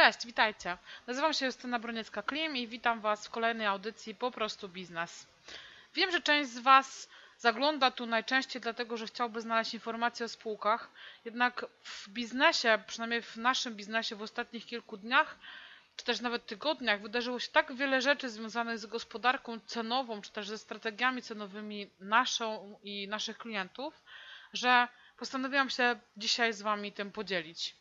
Cześć, witajcie. Nazywam się Justyna Broniecka-Klim i witam Was w kolejnej audycji Po prostu Biznes. Wiem, że część z Was zagląda tu najczęściej dlatego, że chciałby znaleźć informacje o spółkach, jednak w biznesie, przynajmniej w naszym biznesie w ostatnich kilku dniach, czy też nawet tygodniach wydarzyło się tak wiele rzeczy związanych z gospodarką cenową, czy też ze strategiami cenowymi naszą i naszych klientów, że postanowiłam się dzisiaj z Wami tym podzielić.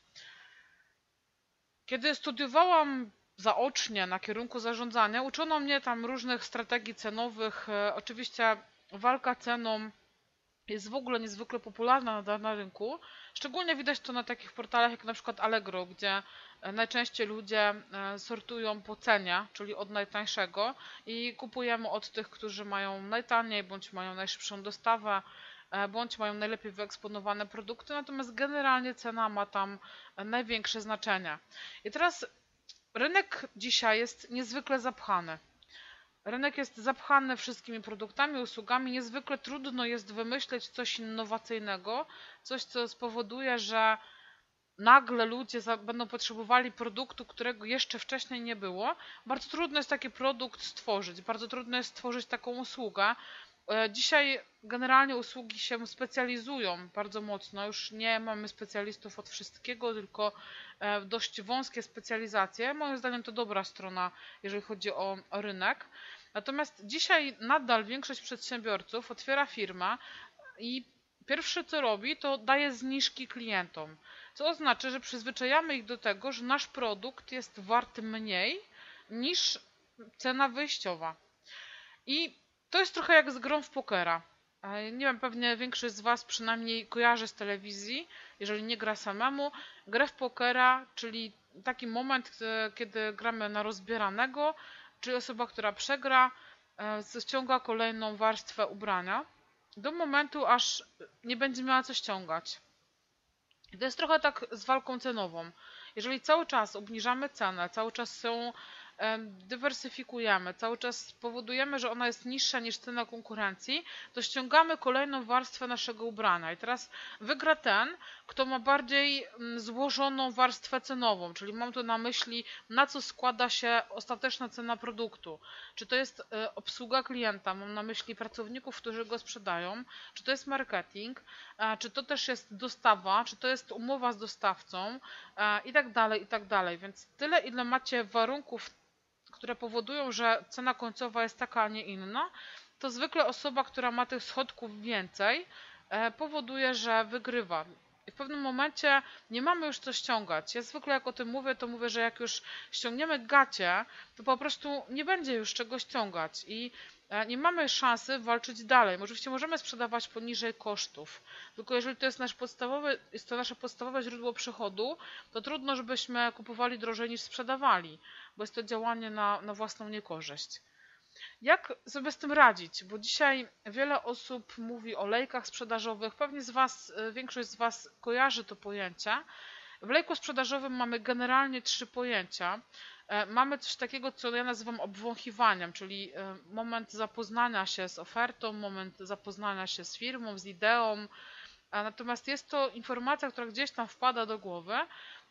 Kiedy studiowałam zaocznie na kierunku zarządzania, uczono mnie tam różnych strategii cenowych. E, oczywiście walka ceną jest w ogóle niezwykle popularna na, na rynku. Szczególnie widać to na takich portalach jak na przykład Allegro, gdzie e, najczęściej ludzie e, sortują po cenie, czyli od najtańszego i kupujemy od tych, którzy mają najtaniej bądź mają najszybszą dostawę bądź mają najlepiej wyeksponowane produkty, natomiast generalnie cena ma tam największe znaczenie. I teraz rynek dzisiaj jest niezwykle zapchany. Rynek jest zapchany wszystkimi produktami, usługami. Niezwykle trudno jest wymyśleć coś innowacyjnego, coś, co spowoduje, że nagle ludzie będą potrzebowali produktu, którego jeszcze wcześniej nie było. Bardzo trudno jest taki produkt stworzyć, bardzo trudno jest stworzyć taką usługę. E, dzisiaj generalnie usługi się specjalizują bardzo mocno. Już nie mamy specjalistów od wszystkiego, tylko e, dość wąskie specjalizacje. Moim zdaniem to dobra strona, jeżeli chodzi o, rynek. Natomiast dzisiaj nadal większość przedsiębiorców otwiera firmę i pierwsze co robi, to daje zniżki klientom. Co oznacza, że przyzwyczajamy ich do tego, że nasz produkt jest wart mniej niż cena wyjściowa. I to jest trochę jak z grą w pokera. Nie wiem, pewnie większość z Was przynajmniej kojarzy z telewizji, jeżeli nie gra samemu, grę w pokera, czyli taki moment, kiedy gramy na rozbieranego, czyli osoba, która przegra, e, ściąga kolejną warstwę ubrania do momentu, aż nie będzie miała co ściągać. To jest trochę tak z walką cenową. Jeżeli cały czas obniżamy cenę, cały czas są dywersyfikujemy, cały czas powodujemy, że ona jest niższa niż cena konkurencji, to ściągamy kolejną warstwę naszego ubrania. I teraz wygra ten, kto ma bardziej mm, złożoną warstwę cenową, czyli mam tu na myśli, na co składa się ostateczna cena produktu. Czy to jest e, obsługa klienta, mam na myśli pracowników, którzy go sprzedają, czy to jest marketing, czy to też jest dostawa, czy to jest umowa z dostawcą i tak dalej, i tak dalej. Więc tyle, ile macie warunków które powodują, że cena końcowa jest taka, a nie inna, to zwykle osoba, która ma tych schodków więcej, e, powoduje, że wygrywa. I w pewnym momencie nie mamy już co ściągać. Ja zwykle jak o tym mówię, to mówię, że jak już ściągniemy gacie, to po prostu nie będzie już czego ściągać i e, nie mamy szansy walczyć dalej. Oczywiście możemy sprzedawać poniżej kosztów, tylko jeżeli to jest, nasz podstawowy, jest to nasze podstawowe źródło przychodu, to trudno, żebyśmy kupowali drożej niż sprzedawali, bo jest to działanie na, na własną niekorzyść. Jak sobie z tym radzić? Bo dzisiaj wiele osób mówi o lejkach sprzedażowych. Pewnie z Was, y, większość z Was kojarzy to pojęcie. W lejku sprzedażowym mamy generalnie trzy pojęcia. E, mamy coś takiego, co ja nazywam obwąchiwaniem, czyli e, moment zapoznania się z ofertą, moment zapoznania się z firmą, z ideą. Natomiast jest to informacja, która gdzieś tam wpada do głowy.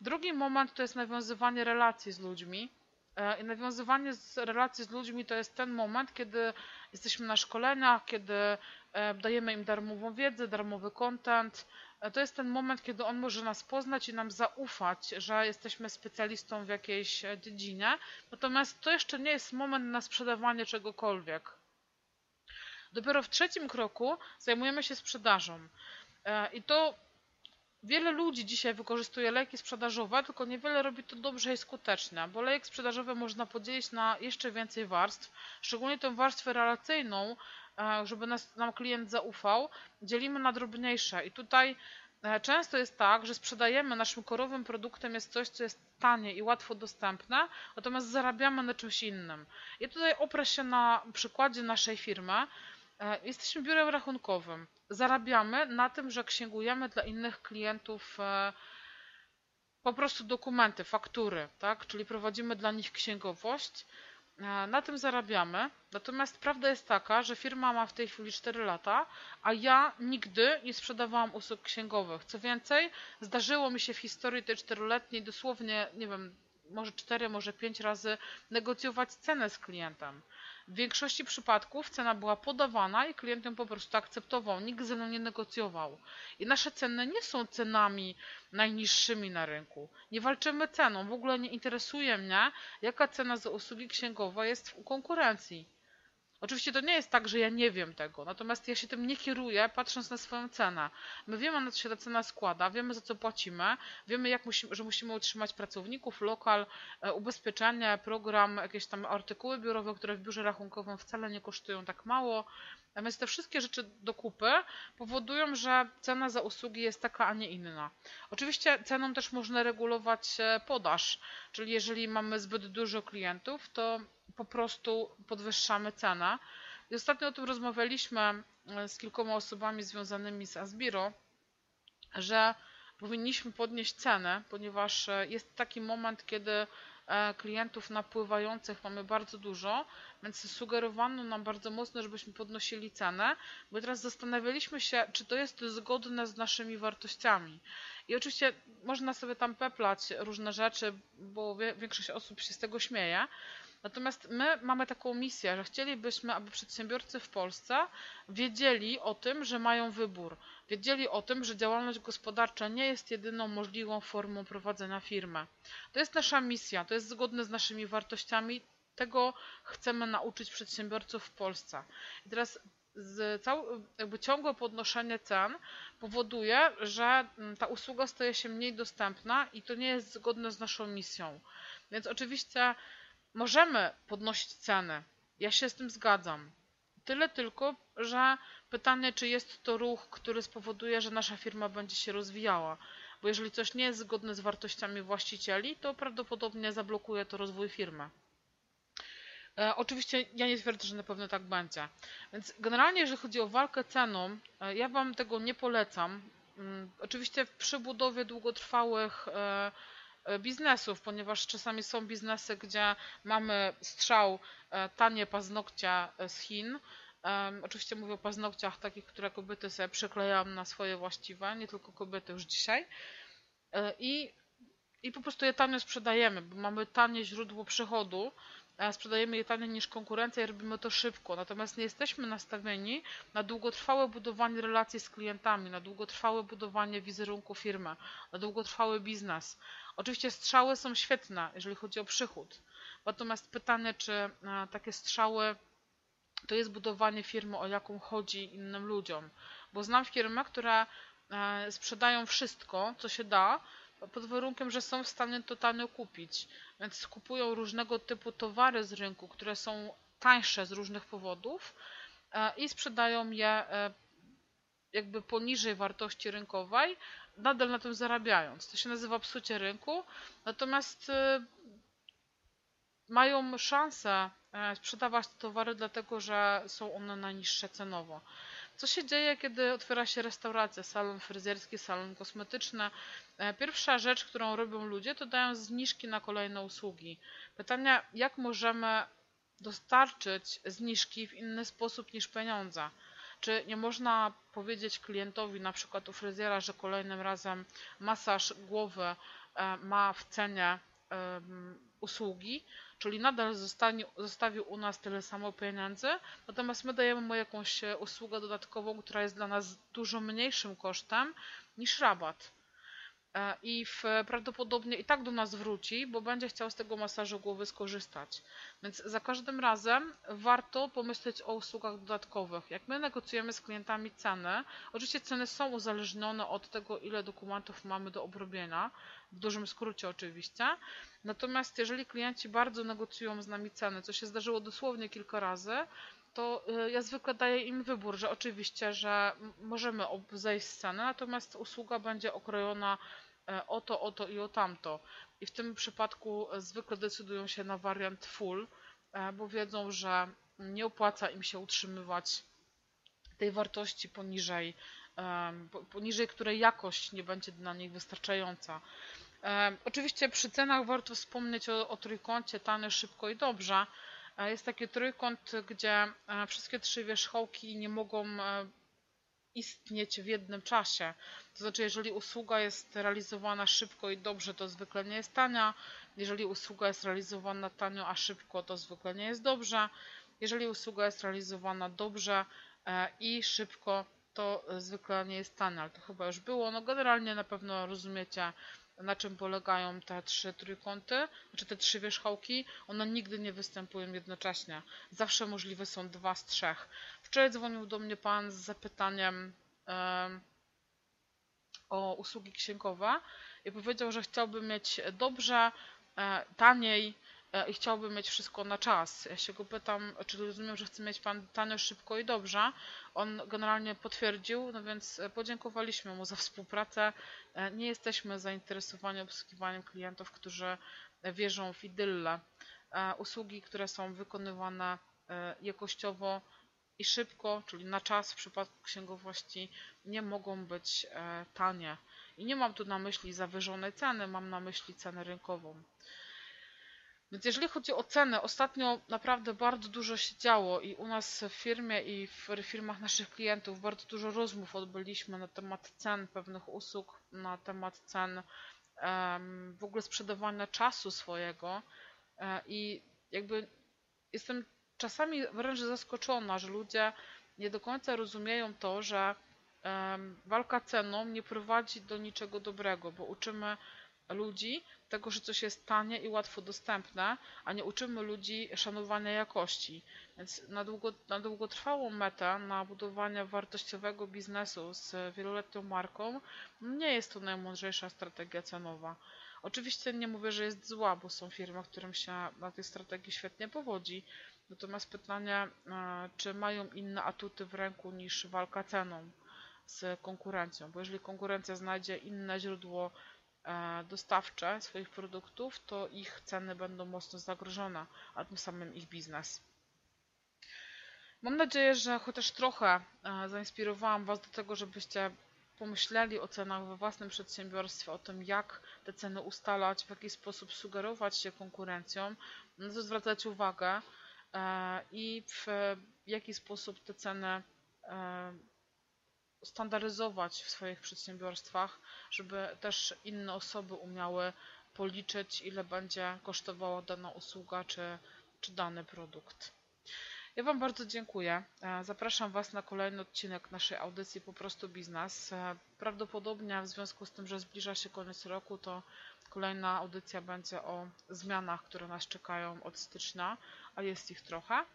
Drugi moment to jest nawiązywanie relacji z ludźmi. E, I nawiązywanie z relacji z ludźmi to jest ten moment, kiedy jesteśmy na szkoleniach, kiedy e, dajemy im darmową wiedzę, darmowy content. E, to jest ten moment, kiedy on może nas poznać i nam zaufać, że jesteśmy specjalistą w jakiejś dziedzinie. Natomiast to jeszcze nie jest moment na sprzedawanie czegokolwiek. Dopiero w trzecim kroku zajmujemy się sprzedażą. I to Wiele ludzi dzisiaj wykorzystuje lejki sprzedażowe, tylko niewiele robi to dobrze i skutecznie, bo lejek sprzedażowy można podzielić na jeszcze więcej warstw, szczególnie tę warstwę relacyjną, e, żeby nas, nam klient zaufał, dzielimy na drobniejsze i tutaj e, często jest tak, że sprzedajemy, naszym korowym produktem jest coś, co jest tanie i łatwo dostępne, natomiast zarabiamy na czymś innym. I tutaj oprę się na przykładzie naszej firmy, jesteśmy biurem rachunkowym. Zarabiamy na tym, że księgujemy dla innych klientów e, po prostu dokumenty, faktury, tak? Czyli prowadzimy dla nich księgowość. E, na tym zarabiamy. Natomiast prawda jest taka, że firma ma w tej chwili 4 lata, a ja nigdy nie sprzedawałam usług księgowych. Co więcej, zdarzyło mi się w historii tej czteroletniej dosłownie, nie wiem, może 4, może 5 razy negocjować cenę z klientem. W większości przypadków cena była podawana i klient ją po prostu akceptował. Nikt ze mną nie negocjował. I nasze ceny nie są cenami najniższymi na rynku. Nie walczymy ceną. W ogóle nie interesuje mnie, jaka cena za usługi księgowe jest w konkurencji. Oczywiście to nie jest tak, że ja nie wiem tego, natomiast ja się tym nie kieruję, patrząc na swoją cenę. My wiemy, na co się ta cena składa, wiemy, za co płacimy, wiemy, jak musimy, że musimy utrzymać pracowników, lokal, e, ubezpieczenie, program, jakieś tam artykuły biurowe, które w biurze rachunkowym wcale nie kosztują tak mało. A więc te wszystkie rzeczy do kupy powodują, że cena za usługi jest taka, a nie inna. Oczywiście ceną też można regulować e, podaż, czyli jeżeli mamy zbyt dużo klientów, to po prostu podwyższamy cenę. I ostatnio o tym rozmawialiśmy e, z kilkoma osobami związanymi z Asbiro, że powinniśmy podnieść cenę, ponieważ e, jest taki moment, kiedy e, klientów napływających mamy bardzo dużo, więc sugerowano nam bardzo mocno, żebyśmy podnosili cenę, bo teraz zastanawialiśmy się, czy to jest zgodne z naszymi wartościami. I oczywiście można sobie tam peplać różne rzeczy, bo większość osób się z tego śmieje, Natomiast my mamy taką misję, że chcielibyśmy, aby przedsiębiorcy w Polsce wiedzieli o tym, że mają wybór. Wiedzieli o tym, że działalność gospodarcza nie jest jedyną możliwą formą prowadzenia firmy. To jest nasza misja, to jest zgodne z naszymi wartościami. Tego chcemy nauczyć przedsiębiorców w Polsce. I teraz z całe, jakby ciągłe podnoszenie cen powoduje, że mm, ta usługa staje się mniej dostępna i to nie jest zgodne z naszą misją. Więc oczywiście Możemy podnosić ceny. Ja się z tym zgadzam. Tyle tylko, że pytanie, czy jest to ruch, który spowoduje, że nasza firma będzie się rozwijała. Bo jeżeli coś nie jest zgodne z wartościami właścicieli, to prawdopodobnie zablokuje to rozwój firmy. E, oczywiście ja nie twierdzę, że na pewno tak będzie. Więc generalnie, jeżeli chodzi o walkę ceną, e, ja Wam tego nie polecam. Mm, oczywiście przy budowie długotrwałych e, biznesów, ponieważ czasami są biznesy, gdzie mamy strzał e, tanie paznokcia e, z Chin. Oczywiście mówię o paznokciach takich, które kobiety sobie przyklejają na swoje właściwe, nie tylko kobiety już dzisiaj. I, i po prostu je tanio sprzedajemy, bo mamy tanie źródło przychodu, sprzedajemy je taniej niż konkurencja i robimy to szybko. Natomiast nie jesteśmy nastawieni na długotrwałe budowanie relacji z klientami, na długotrwałe budowanie wizerunku firmy, na długotrwały biznes. Oczywiście strzały są świetne, jeżeli chodzi o przychód. Natomiast pytanie, czy e, takie strzały to jest budowanie firmy, o jaką chodzi innym ludziom. Bo znam firmy, które e, sprzedają wszystko, co się da, pod warunkiem, że są w stanie to tanio kupić. Więc kupują różnego typu towary z rynku, które są tańsze z różnych powodów e, i sprzedają je jakby poniżej wartości rynkowej, nadal na tym zarabiając. To się nazywa psucie rynku, natomiast y, mają szansę e, sprzedawać te towary dlatego, że są one najniższe cenowo. Co się dzieje, kiedy otwiera się restauracja, salon fryzjerski, salon kosmetyczny? E, pierwsza rzecz, którą robią ludzie, to dają zniżki na kolejne usługi. Pytanie, jak możemy dostarczyć zniżki w inny sposób niż pieniądze? Czy nie można powiedzieć klientowi, na przykład u fryzjera, że kolejnym razem masaż głowy e, ma w cenie usługi, czyli nadal zostanie, zostawił u nas tyle samo pieniędzy, natomiast my dajemy mu jakąś e, usługę dodatkową, która jest dla nas dużo mniejszym kosztem niż rabat. E, i w, prawdopodobnie i tak do nas wróci, bo będzie chciał z tego masażu głowy skorzystać. Więc za każdym razem warto pomyśleć o usługach dodatkowych. Jak my negocjujemy z klientami ceny, oczywiście ceny są uzależnione od tego, ile dokumentów mamy do obrobienia, w dużym skrócie oczywiście. Natomiast jeżeli klienci bardzo negocjują z nami ceny, co się zdarzyło dosłownie kilka razy, to y, ja zwykle daję im wybór, że oczywiście, że możemy zejść z ceny, natomiast usługa będzie okrojona e, o to, o to i o tamto. I w tym przypadku zwykle decydują się na wariant full, e, bo wiedzą, że nie opłaca im się utrzymywać tej wartości poniżej, poniżej której jakość nie będzie dla nich wystarczająca. Oczywiście przy cenach warto wspomnieć o, o trójkącie tanie, szybko i dobrze, jest taki trójkąt, gdzie e, wszystkie trzy wierzchołki nie mogą e, istnieć w jednym czasie. To znaczy, jeżeli usługa jest realizowana szybko i dobrze, to zwykle nie jest tania. Jeżeli usługa jest realizowana tanio, a szybko, to zwykle nie jest dobrze. Jeżeli usługa jest realizowana dobrze e, i szybko, to zwykle nie jest tania, ale to chyba już było. No generalnie na pewno rozumiecie, na czym polegają te trzy trójkąty, znaczy te trzy wierzchołki. One nigdy nie występują jednocześnie. Zawsze możliwe są dwa z trzech. Wczoraj dzwonił do mnie pan z zapytaniem o usługi księgowe i powiedział, że chciałby mieć dobrze, e, taniej, i chciałby mieć wszystko na czas. Ja się go pytam, czy rozumiem, że chce mieć Pan tanio, szybko i dobrze. On generalnie potwierdził, no więc e, podziękowaliśmy mu za współpracę. E, nie jesteśmy zainteresowani obsługiwaniem klientów, którzy wierzą w idyllę. Usługi, które są wykonywane jakościowo i szybko, czyli na czas w przypadku księgowości, nie mogą być tanie. I nie mam tu na myśli zawyżonej ceny, mam na myśli cenę rynkową. Więc jeżeli chodzi o ceny, ostatnio naprawdę bardzo dużo się działo i u nas w firmie i w firmach naszych klientów bardzo dużo rozmów odbyliśmy na temat cen pewnych usług, na temat cen w ogóle sprzedawania czasu swojego. E, i jakby jestem czasami wręcz zaskoczona, że ludzie nie do końca rozumieją to, że walka ceną nie prowadzi do niczego dobrego, bo uczymy ludzi tego, że coś jest tanie i łatwo dostępne, a nie uczymy ludzi szanowania jakości. Więc na, długo, na długotrwałą metę, na budowanie wartościowego biznesu z wieloletnią marką, nie jest to najmądrzejsza strategia cenowa. Oczywiście nie mówię, że jest zła, bo są firmy, którym się na tej strategii świetnie powodzi. Natomiast pytanie, e, czy mają inne atuty w ręku niż walka ceną z konkurencją? Bo jeżeli konkurencja znajdzie inne źródło dostawcze swoich produktów, to ich ceny będą mocno zagrożone, a tym samym ich biznes. Mam nadzieję, że chociaż trochę e, zainspirowałam Was do tego, żebyście pomyśleli o cenach we własnym przedsiębiorstwie, o tym jak te ceny ustalać, w jaki sposób sugerować się konkurencją, na co zwracać uwagę e, i w jaki sposób te ceny standaryzować w swoich przedsiębiorstwach, żeby też inne osoby umiały policzyć, ile będzie kosztowała dana usługa czy, czy dany produkt. Ja Wam bardzo dziękuję. E, zapraszam Was na kolejny odcinek naszej audycji Po prostu Biznes. E, prawdopodobnie w związku z tym, że zbliża się koniec roku, to kolejna audycja będzie o zmianach, które nas czekają od stycznia, a jest ich trochę.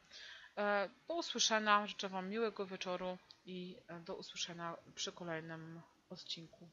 E, do usłyszenia. Życzę Wam miłego wieczoru i do usłyszenia przy kolejnym odcinku.